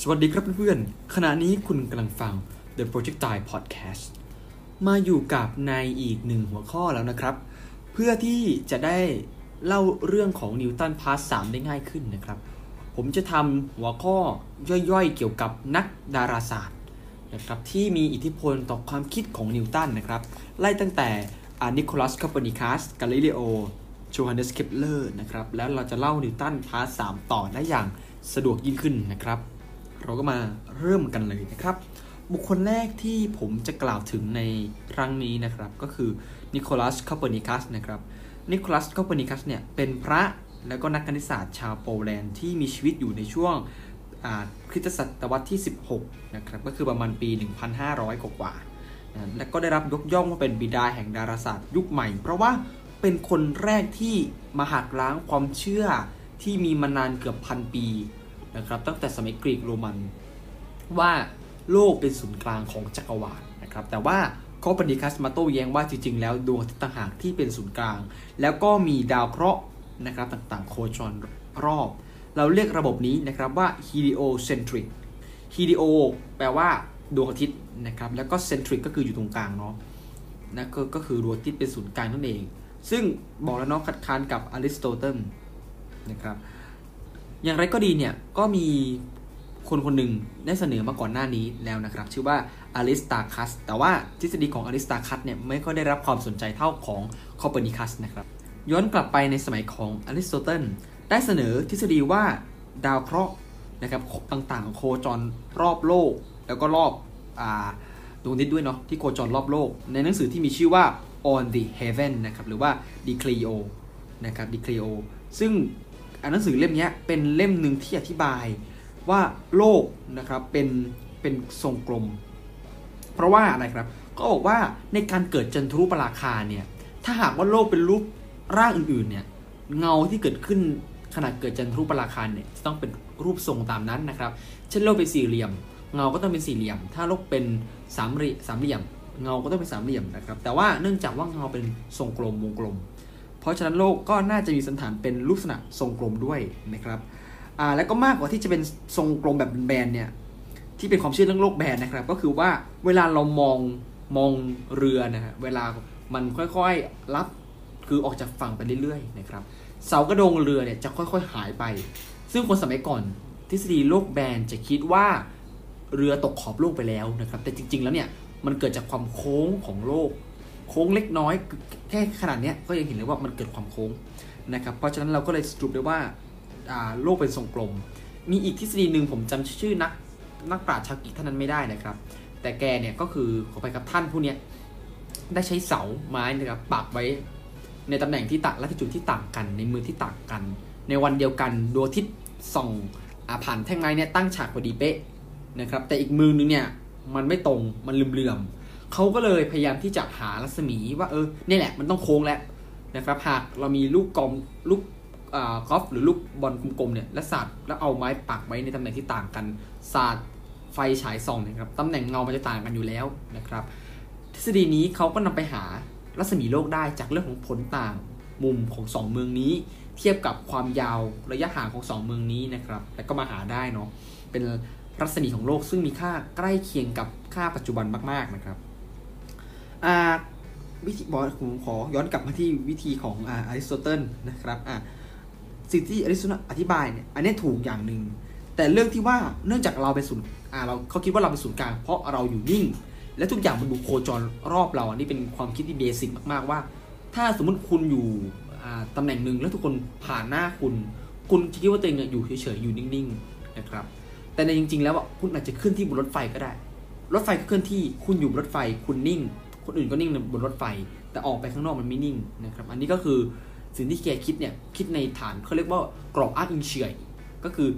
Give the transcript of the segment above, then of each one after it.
สวัสดีครับเพื่อนๆ ขณะนี้คุณกำลังฟัง The Projectile Podcast มาอยู่กับในอีกหนึ่งหัวข้อแล้วนะครับ เพื่อที่จะได้เล่าเรื่องของนิวตัน part สองได้ง่ายขึ้นนะครับ ผมจะทำหัวข้อย่อยๆ เกี่ยวกับนักดาราศาสตร์นะครับที่มีอิทธิพลต่อความคิดของนิวตันนะครับ ไล่ตั้งแต่นิโคลัสโคเปอร์นิคัสกาลิเลโอโจฮันเนสเคปเลอร์นะครับ แล้วเราจะเล่านิวตัน part สองต่อได้อย่างสะดวกยิ่งขึ้นนะครับ เราก็มาเริ่มกันเลยนะครับ บุคคลแรกที่ผมจะกล่าวถึงในครั้งนี้นะครับ ก็คือนิโคลัสโคเปอร์นิคัสนะครับนิโคลัสโคเปอร์นิคัสเนี่ยเป็นพระและก็นักคณิตศาสตร์ชาวโปแลนด์ที่มีชีวิตอยู่ในช่วงคริสตศตวรรษที่ 16 นะครับ ก็คือประมาณปี 1,500 กว่านะและก็ได้รับยกย่องว่าเป็นบิดาแห่งดาราศาสตร์ยุคใหม่ เพราะว่าเป็นคนแรกที่มาหักล้างความเชื่อที่มีมานานเกือบพันปี นะครับตั้งแต่สมัยกรีกโรมัน ว่าโลกเป็นศูนย์กลางของจักรวาลนะครับแต่ว่าโคปนิคัสมาโต้แย้งว่าจริง ๆ แล้วดวงอาทิตย์ต่างหากที่เป็นศูนย์กลาง แล้วก็มีดาวเคราะห์นะครับต่างๆ โคจรรอบ เราเรียกระบบนี้นะครับว่า heliocentric helio แปลว่าดวงอาทิตย์นะครับแล้วก็ centric ก็คืออยู่ตรงกลางเนาะนะก็ก็คือดวงอาทิตย์เป็นศูนย์กลางนั่นเอง ซึ่งบอกแล้วเนาะคัดค้านกับอริสโตเติลนะครับ อย่างไรก็ดีเนี่ยก็มีคนคนหนึ่งได้เสนอมาก่อนหน้านี้แล้วนะครับ ชื่อว่าอริสตาคัสแต่ว่าทฤษฎีของอริสตาคัสเนี่ยไม่ค่อยได้รับความสนใจเท่าของโคเปอร์นิคัสนะครับ ย้อนกลับไปในสมัยของอริสโตเติลได้เสนอทฤษฎีว่าดาวเคราะห์นะครับต่างๆ โคจรรอบโลก แล้วก็รอบอดวงอาทิตย์ด้วยเนาะที่โคจรรอบโลก ในหนังสือที่มีชื่อว่า on the heaven นะครับหรือว่า declio นะครับ declio ซึ่ง หนังสือเล่มนี้เป็นเล่มหนึ่งที่อธิบายว่าโลกนะครับเป็นเป็นทรงกลม เพราะว่าอะไรครับ ก็บอกว่าในการเกิดจันทรุปราคาเนี่ยถ้าหากว่าโลกเป็นรูปร่างอื่นๆเนี่ยเงาที่เกิดขึ้นขณะเกิดจันทรุปราคาเนี่ยจะต้องเป็นรูปทรงตามนั้นนะครับ เช่นโลกเป็นสี่เหลี่ยม เงาก็ต้องเป็นสี่เหลี่ยม ถ้าโลกเป็นสามเหลี่ยมสามเหลี่ยม เงาก็ต้องเป็นสามเหลี่ยมนะครับ แต่ว่าเนื่องจากว่าเงาเป็นทรงกลมวงกลม เพราะฉะนั้นโลกก็น่าจะมีสันฐานเป็นลักษณะทรงกลมด้วยนะครับอ่าแล้วก็มากกว่าที่จะเป็นทรงกลมแบบแบนเนี่ยที่เป็นความเชื่อเรื่องโลกแบนนะครับ ก็คือว่าเวลาเรามองมองเรือนะฮะเวลามันค่อยๆรับคือออกจากฝั่งไปเรื่อยๆนะครับเสากระโดงเรือเนี่ยจะค่อยๆหายไป ซึ่งคนสมัยก่อนทฤษฎีโลกแบนจะคิดว่าเรือตกขอบโลกไปแล้วนะครับ แต่จริง ๆ แล้วเนี่ยมันเกิดจากความโค้งของโลก โค้งเล็กน้อยแค่ขนาดนี้ก็ยังเห็นเลยว่ามันเกิดความโค้งนะครับเพราะฉะนั้นเราก็เลยสรุปได้ว่าโลกเป็นทรงกลม มีอีกทฤษฎีหนึ่งผมจำชื่อนักนักปราชญ์ชาวกรีกท่านนั้นไม่ได้นะครับ แต่แกเนี่ยก็คือขอไปกับท่านผู้นี้ได้ใช้เสาไม้นะครับปักไว้ในตำแหน่งที่ต่างลัติจูดที่ต่างกัน ในมือที่ต่างกัน ในวันเดียวกันดวงอาทิตย์ส่องอาผ่านแท่งไม้เนี่ยตั้งฉากพอดีเป๊ะนะครับแต่อีกมือนึงเนี่ยมันไม่ตรงมันลืมเลื่อม เขาก็เลยพยายามที่จะหารัศมีว่าเออเนี่ยแหละมันต้องโค้งแล้วนะครับหากเรามีลูกกลมลูกกอล์ฟหรือลูกบอลกลมๆเนี่ยและสาดแล้วเอาไม้ปักไว้ในตำแหน่งที่ต่างกันสาดไฟฉายส่องนะครับตำแหน่งเงามันจะต่างกันอยู่แล้วนะครับ ทฤษฎีนี้เขาก็นำไปหารัศมีโลกได้จากเรื่องของผลต่างมุมของ 2 เมืองนี้ เทียบกับความยาวระยะห่างของ 2 เมืองนี้นะครับแล้วก็มาหาได้เนาะเป็นรัศมีของโลกซึ่งมีค่าใกล้เคียงกับค่าปัจจุบันมาก ๆนะครับ วิธีบอกผมขอย้อนกลับมาที่วิธีของอริสโตเติลนะครับอ่าสิ่งที่อริสโตเติลอธิบายเนี่ยอันนี้ถูกอย่างหนึ่ง แต่เรื่องที่ว่าเนื่องจากเราเป็นศูนย์อ่าเราเขาคิดว่าเราเป็นศูนย์กลางเพราะเราอยู่นิ่ง และทุกอย่างมันดูโคจรรอบเราอันนี้เป็นความคิดที่เบสิกมากๆว่า ถ้าสมมติคุณอยู่ตำแหน่งหนึ่งแล้วทุกคนผ่านหน้าคุณ คุณคิดว่าตัวเองอยู่เฉยๆอยู่นิ่งๆนะครับแต่ในจริง ๆ แล้วคุณอาจจะขึ้นที่บนรถไฟก็ได้ รถไฟก็เคลื่อนที่คุณอยู่บนรถไฟคุณนิ่ง คนอื่นก็นิ่งบนรถไฟ แต่ออกไปข้างนอกมันไม่นิ่งนะครับ อันนี้ก็คือสิ่งที่แกคิดเนี่ย คิดในฐานเขาเรียกว่ากรอบอ้างอิงเฉยก็คือ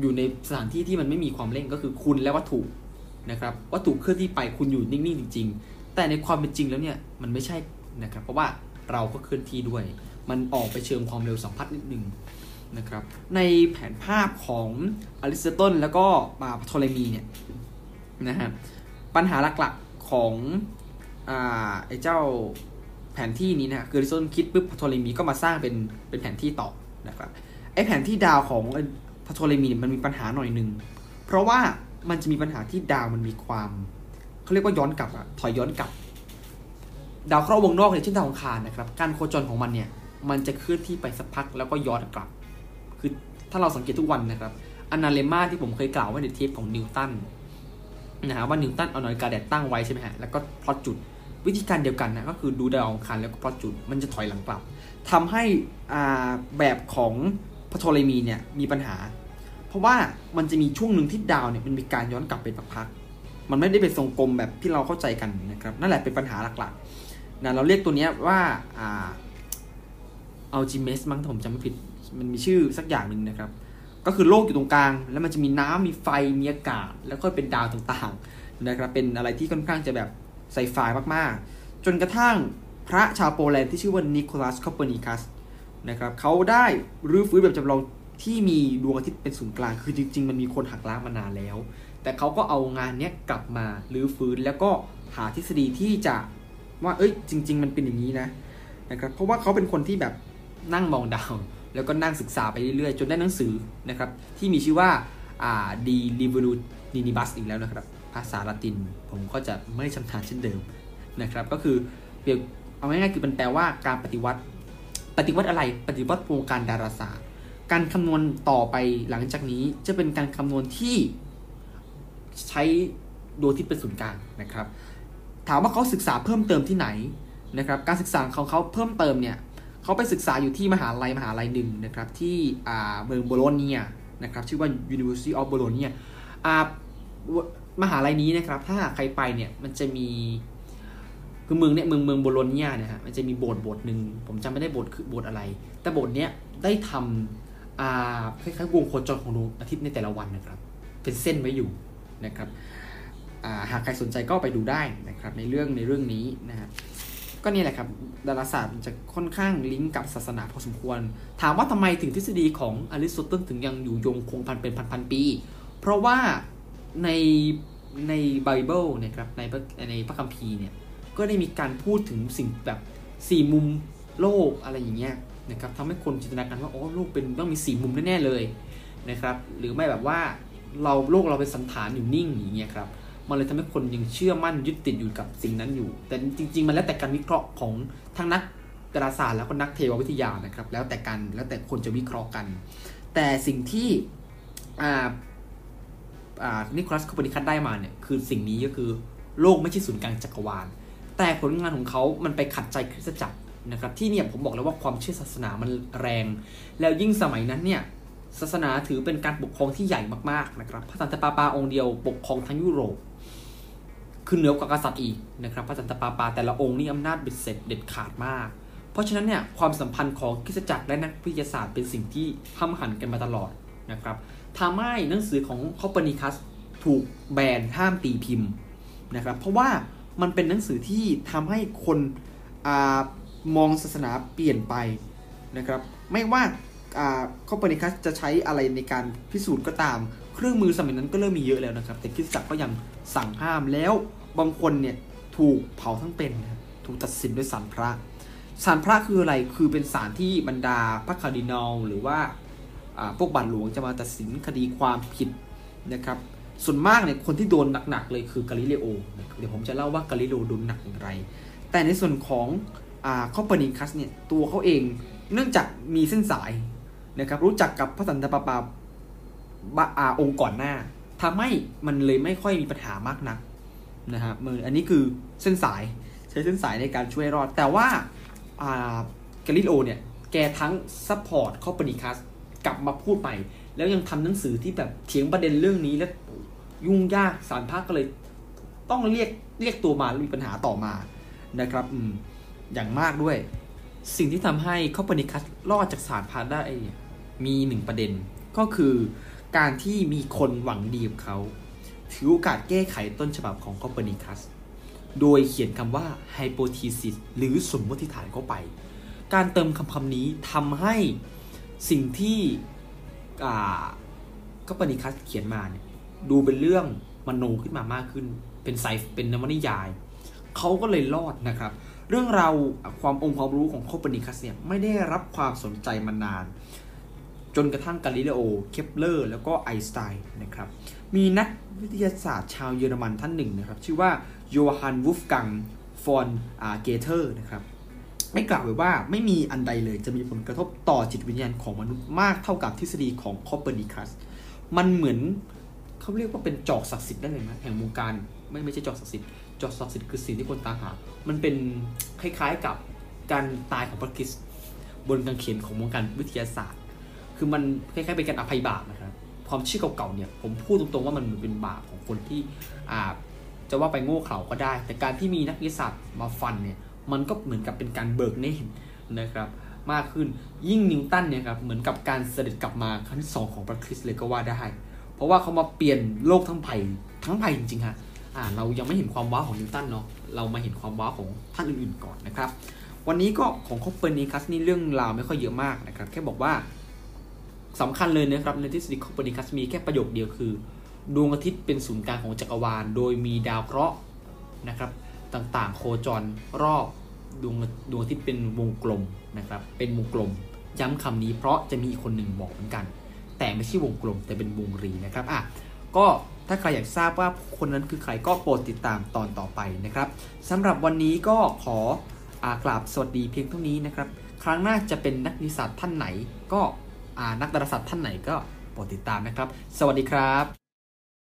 อยู่ในสถานที่ที่มันไม่มีความเร่งก็คือคุณและวัตถุนะครับ วัตถุเคลื่อนที่ไปคุณอยู่นิ่งๆจริง ๆ แต่ในความเป็นจริงแล้วเนี่ยมันไม่ใช่นะครับ เพราะว่าเราก็เคลื่อนที่ด้วย มันออกไปเชิงความเร็วสัมพัทธ์นิดนึงนะครับ ในแผนภาพของอริสโตเติลแล้วก็มาโทเลมีเนี่ยนะฮะปัญหาหลักๆของ อ่าไอ้เจ้าแผนที่นี้นะคืออริสโตเติลคิดปุ๊บพโทเลมีก็มาสร้างเป็นเป็นแผนที่ต่อนะครับไอ้แผนที่ดาวของพโทเลมีมันมีปัญหาหน่อยหนึ่งเพราะว่ามันจะมีปัญหาที่ดาวมันมีความเขาเรียกว่าย้อนกลับอะถอยย้อนกลับ ดาวเคราะห์วงนอกเนี่ยเช่นดาวอังคารนะครับ การโคจรของมันเนี่ย มันจะเคลื่อนที่ไปสักพักแล้วก็ย้อนกลับ คือถ้าเราสังเกตทุกวันนะครับอนาเลมาที่ผมเคยกล่าวไว้ในเทปของนิวตันนะฮะว่านิวตันเอานาฬิกาแดดตั้งไว้ใช่ไหมฮะแล้วก็พลอตจุด วิธีการเดียวกันนะก็คือดูดาวองคารแล้วก็พลอตจุดมันจะถอยหลังกลับทำให้แบบของพโทเลมีเนี่ยมีปัญหา เพราะว่ามันจะมีช่วงหนึ่งที่ดาวเนี่ยมันมีการย้อนกลับเป็นพักๆมันไม่ได้เป็นทรงกลมแบบที่เราเข้าใจกันนะครับนั่นแหละเป็นปัญหาหลักๆนะเราเรียกตัวเนี้ยว่าอัลจิเมสมั้งถ้าผมจำไม่ผิดมันมีชื่อสักอย่างหนึ่งนะครับ ก็คือโลกอยู่ตรงกลาง แล้วมันจะมีน้ำมีไฟมีอากาศ แล้วก็เป็นดาวต่างๆนะครับเป็นอะไรที่ค่อนข้างจะแบบ ไซไฟมากๆ จนกระทั่งพระชาวโปแลนด์ที่ชื่อว่านิโคลัสคอปเปอร์นิคัสนะครับเขาได้รื้อฟื้นแบบจำลองที่มีดวงอาทิตย์เป็นศูนย์กลาง คือจริง ๆ มันมีคนหักล้างมานานแล้ว แต่เขาก็เอางานเนี้ยกลับมารื้อฟื้นแล้วก็หาทฤษฎีที่จะว่าเอ้ยจริง ๆ มันเป็นอย่างนี้นะนะครับเพราะว่าเขาเป็นคนที่แบบนั่งมองดาวแล้วก็นั่งศึกษาไปเรื่อยๆ จนได้หนังสือนะครับที่มีชื่อว่าอ่า De Revolutionibus อีกแล้วนะครับ ภาษาละติน ผมก็จะไม่ชำนาญเช่นเดิมนะครับ ก็คือเปรียบเอาง่ายๆคือมันแปลว่าการปฏิวัติ ปฏิวัติอะไร ปฏิวัติวงการดาราศาสตร์ การคำนวณต่อไปหลังจากนี้จะเป็นการคำนวณที่ใช้ดวงอาทิตย์เป็นศูนย์กลางนะครับ ถามว่าเขาศึกษาเพิ่มเติมที่ไหนนะครับ การศึกษาของเขาเพิ่มเติมเนี่ยเขาไปศึกษาอยู่ที่มหาลัยมหาลัยหนึ่งนะครับที่เมืองโบโลเนียนะครับชื่อว่า University of Bologna อ่า มหาลัยนี้นะครับ ถ้าหากใครไปเนี่ยมันจะมีคือเมืองเนี่ยเมืองเมืองโบโลเนียนะฮะมันจะมีโบสถ์โบสถ์หนึ่งผมจำไม่ได้โบสถ์คือโบสถ์อะไร แต่โบสถ์เนี้ยได้ทำอ่าคล้ายๆวงโคจรของดวงอาทิตย์ในแต่ละวันนะครับ เป็นเส้นไว้อยู่นะครับอ่าหากใครสนใจก็ไปดูได้นะครับในเรื่องในเรื่องนี้นะฮะก็นี่แหละครับดาราศาสตร์มันจะค่อนข้างลิงก์กับศาสนาพอสมควร ถามว่าทำไมถึงทฤษฎีของอริสโตเติลถึงยังอยู่ยงคงพันเป็นพันๆปี เพราะว่า ในในไบเบิลนะครับในในพระคัมภีร์เนี่ยก็ได้มีการพูดถึงสิ่งแบบสี่มุมโลกอะไรอย่างเงี้ยนะครับทำให้คนจินตนาการว่าโอ้โลกเป็นต้องมีสี่มุมแน่ๆเลยนะครับ หรือไม่แบบว่าเราโลกเราเป็นสันฐานอยู่นิ่งอย่างเงี้ยครับมันเลยทำให้คนยังเชื่อมั่นยึดติดอยู่กับสิ่งนั้นอยู่ แต่จริง ๆ มันแล้วแต่การวิเคราะห์ของทั้งนักดาราศาสตร์แล้วก็นักเทววิทยานะครับ แล้วแต่กันแล้วแต่คนจะวิเคราะห์กัน แต่สิ่งที่อ่า นิโคลัสคเปนิคัสได้มาเนี่ยคือสิ่งนี้ก็คือโลกไม่ใช่ศูนย์กลางจักรวาล แต่ผลงานของเขามันไปขัดใจคริสตจักรนะครับที่เนี่ยผมบอกแล้วว่าความเชื่อศาสนามันแรง แล้วยิ่งสมัยนั้นเนี่ยศาสนาถือเป็นการปกครองที่ใหญ่มากๆนะครับพระสันตะปาปาองค์เดียวปกครองทั้งยุโรปคือเหนือกว่ากษัตริย์อีกนะครับพระสันตะปาปาแต่ละองค์นี่อำนาจเบ็ดเสร็จเด็ดขาดมาก เพราะฉะนั้นเนี่ยความสัมพันธ์ของคริสตจักรและนักวิทยาศาสตร์เป็นสิ่งที่ห้ำหั่นกันมาตลอดนะครับ ทำให้หนังสือของคอปเปอร์นิคัสถูกแบนห้ามตีพิมพ์นะครับ เพราะว่ามันเป็นหนังสือที่ทำให้คนมองศาสนาเปลี่ยนไปนะครับ ไม่ว่าคอปเปอร์นิคัสจะใช้อะไรในการพิสูจน์ก็ตาม เครื่องมือสมัยนั้นก็เริ่มมีเยอะแล้วนะครับ แต่คริสตจักรก็ยังสั่งห้ามแล้วบางคนเนี่ยถูกเผาทั้งเป็นถูกตัดสินด้วยศาลพระศาลพระคืออะไรคือเป็นศาลที่บรรดาพระคาร์ดินัลหรือว่า พวกบาทหลวงจะมาตัดสินคดีความผิดนะครับ ส่วนมากเนี่ยคนที่โดนหนักๆเลยคือกาลิเลโอ เดี๋ยวผมจะเล่าว่ากาลิเลโอโดนหนักอย่างไร แต่ในส่วนของคอปเปอร์นิคัสเนี่ยตัวเขาเองเนื่องจากมีเส้นสายนะครับรู้จักกับพระสันตะปาปาบาองค์ก่อนหน้าทำให้มันเลยไม่ค่อยมีปัญหามากนักนะครับคืออันนี้คือเส้นสายใช้เส้นสายในการช่วยรอด แต่ว่าอ่ากาลิเลโอเนี่ยแกทั้ง support คอปเปอร์นิคัส กลับมาพูดใหม่ แล้วยังทำหนังสือที่แบบเถียงประเด็นเรื่องนี้แล้วยุ่งยากศาลพระก็เลย ต้องเรียกเรียกตัวมาแล้วมีปัญหาต่อมานะครับอืมอย่างมากด้วย สิ่งที่ทำให้คอปเปอร์นิคัสรอดจากศาลพระได้มีหนึ่งประเด็นก็คือการที่มีคนหวังดีกับเขา ถือโอกาสแก้ไขต้นฉบับของคอปเปอร์นิคัสโดยเขียนคำว่า hypothesis หรือสมมติฐานเข้าไป การเติมคำคำนี้ทำให้ สิ่งที่คอปเปอร์นิคัสเขียนมาเนี่ยดูเป็นเรื่องมโนขึ้นมามากขึ้น เป็นไซไฟเป็นนวนิยาย เขาก็เลยรอดนะครับ เรื่องราวความองค์ความรู้ของคอปเปอร์นิคัสเนี่ยไม่ได้รับความสนใจมานาน จนกระทั่งกาลิเลโอ เคปเลอร์ แล้วก็ไอน์สไตน์นะครับ มีนักวิทยาศาสตร์ชาวเยอรมันท่านหนึ่งนะครับ ชื่อว่าโยฮันน์ วูล์ฟกังฟอน เกอเธ่นะครับ ได้กล่าวไว้ว่าไม่มีอันใดเลยจะมีผลกระทบต่อจิตวิญญาณของมนุษย์มากเท่ากับทฤษฎีของคอปเปอร์นิคัสมันเหมือนเขาเรียกว่าเป็นจอกศักดิ์สิทธิ์ได้เลยนะแห่งวงการไม่ไม่ใช่จอกศักดิ์สิทธิ์จอกศักดิ์สิทธิ์คือสิ่งที่คนตามหา มันเป็นคล้ายๆกับการตายของพระคริสต์บนกางเขนของวงการวิทยาศาสตร์ คือมันคล้ายๆเป็นการอภัยบาปนะครับความเชื่อเก่าๆเนี่ยผมพูดตรงๆว่ามันเหมือนเป็นบาปของคนที่อ่าจะว่าไปโง่เขลาก็ได้ แต่การที่มีนักวิทยาศาสตร์มาฟันเนี่ย มันก็เหมือนกับเป็นการเบิกเนตรนะครับมากขึ้นยิ่งนิวตันเนี่ยครับเหมือนกับการเสด็จกลับมาครั้งที่สองของพระคริสต์เลยก็ว่าได้ เพราะว่าเขามาเปลี่ยนโลกทั้งใบทั้งใบจริงๆฮะอ่าเรายังไม่เห็นความว้าวของนิวตันเนาะเรามาเห็นความว้าวของท่านอื่นๆก่อนนะครับ วันนี้ก็ของคอปเปอร์นิคัสนี่เรื่องราวไม่ค่อยเยอะมากนะครับแค่บอกว่าสำคัญเลยนะครับในทฤษฎีคอปเปอร์นิคัสมีแค่ประโยคเดียวคือ ดวงอาทิตย์เป็นศูนย์กลางของจักรวาล โดยมีดาวเคราะห์นะครับ ต่างๆ โคจรรอบดวงดวงอาทิตย์เป็นวงกลมนะครับ เป็นวงกลม ย้ำคำนี้เพราะจะมีคนหนึ่งบอกเหมือนกัน แต่ไม่ใช่วงกลมแต่เป็นวงรีนะครับอะก็ถ้าใครอยากทราบว่าคนนั้นคือใครก็โปรดติดตามตอนต่อไปนะครับสำหรับวันนี้ก็ขออากราบสวัสดีเพียงเท่านี้นะครับ ครั้งหน้าจะเป็นนักนิสสัตท่านไหน ก็อ่านักดาราศาสตร์ท่านไหนก็โปรดติดตามนะครับ สวัสดีครับ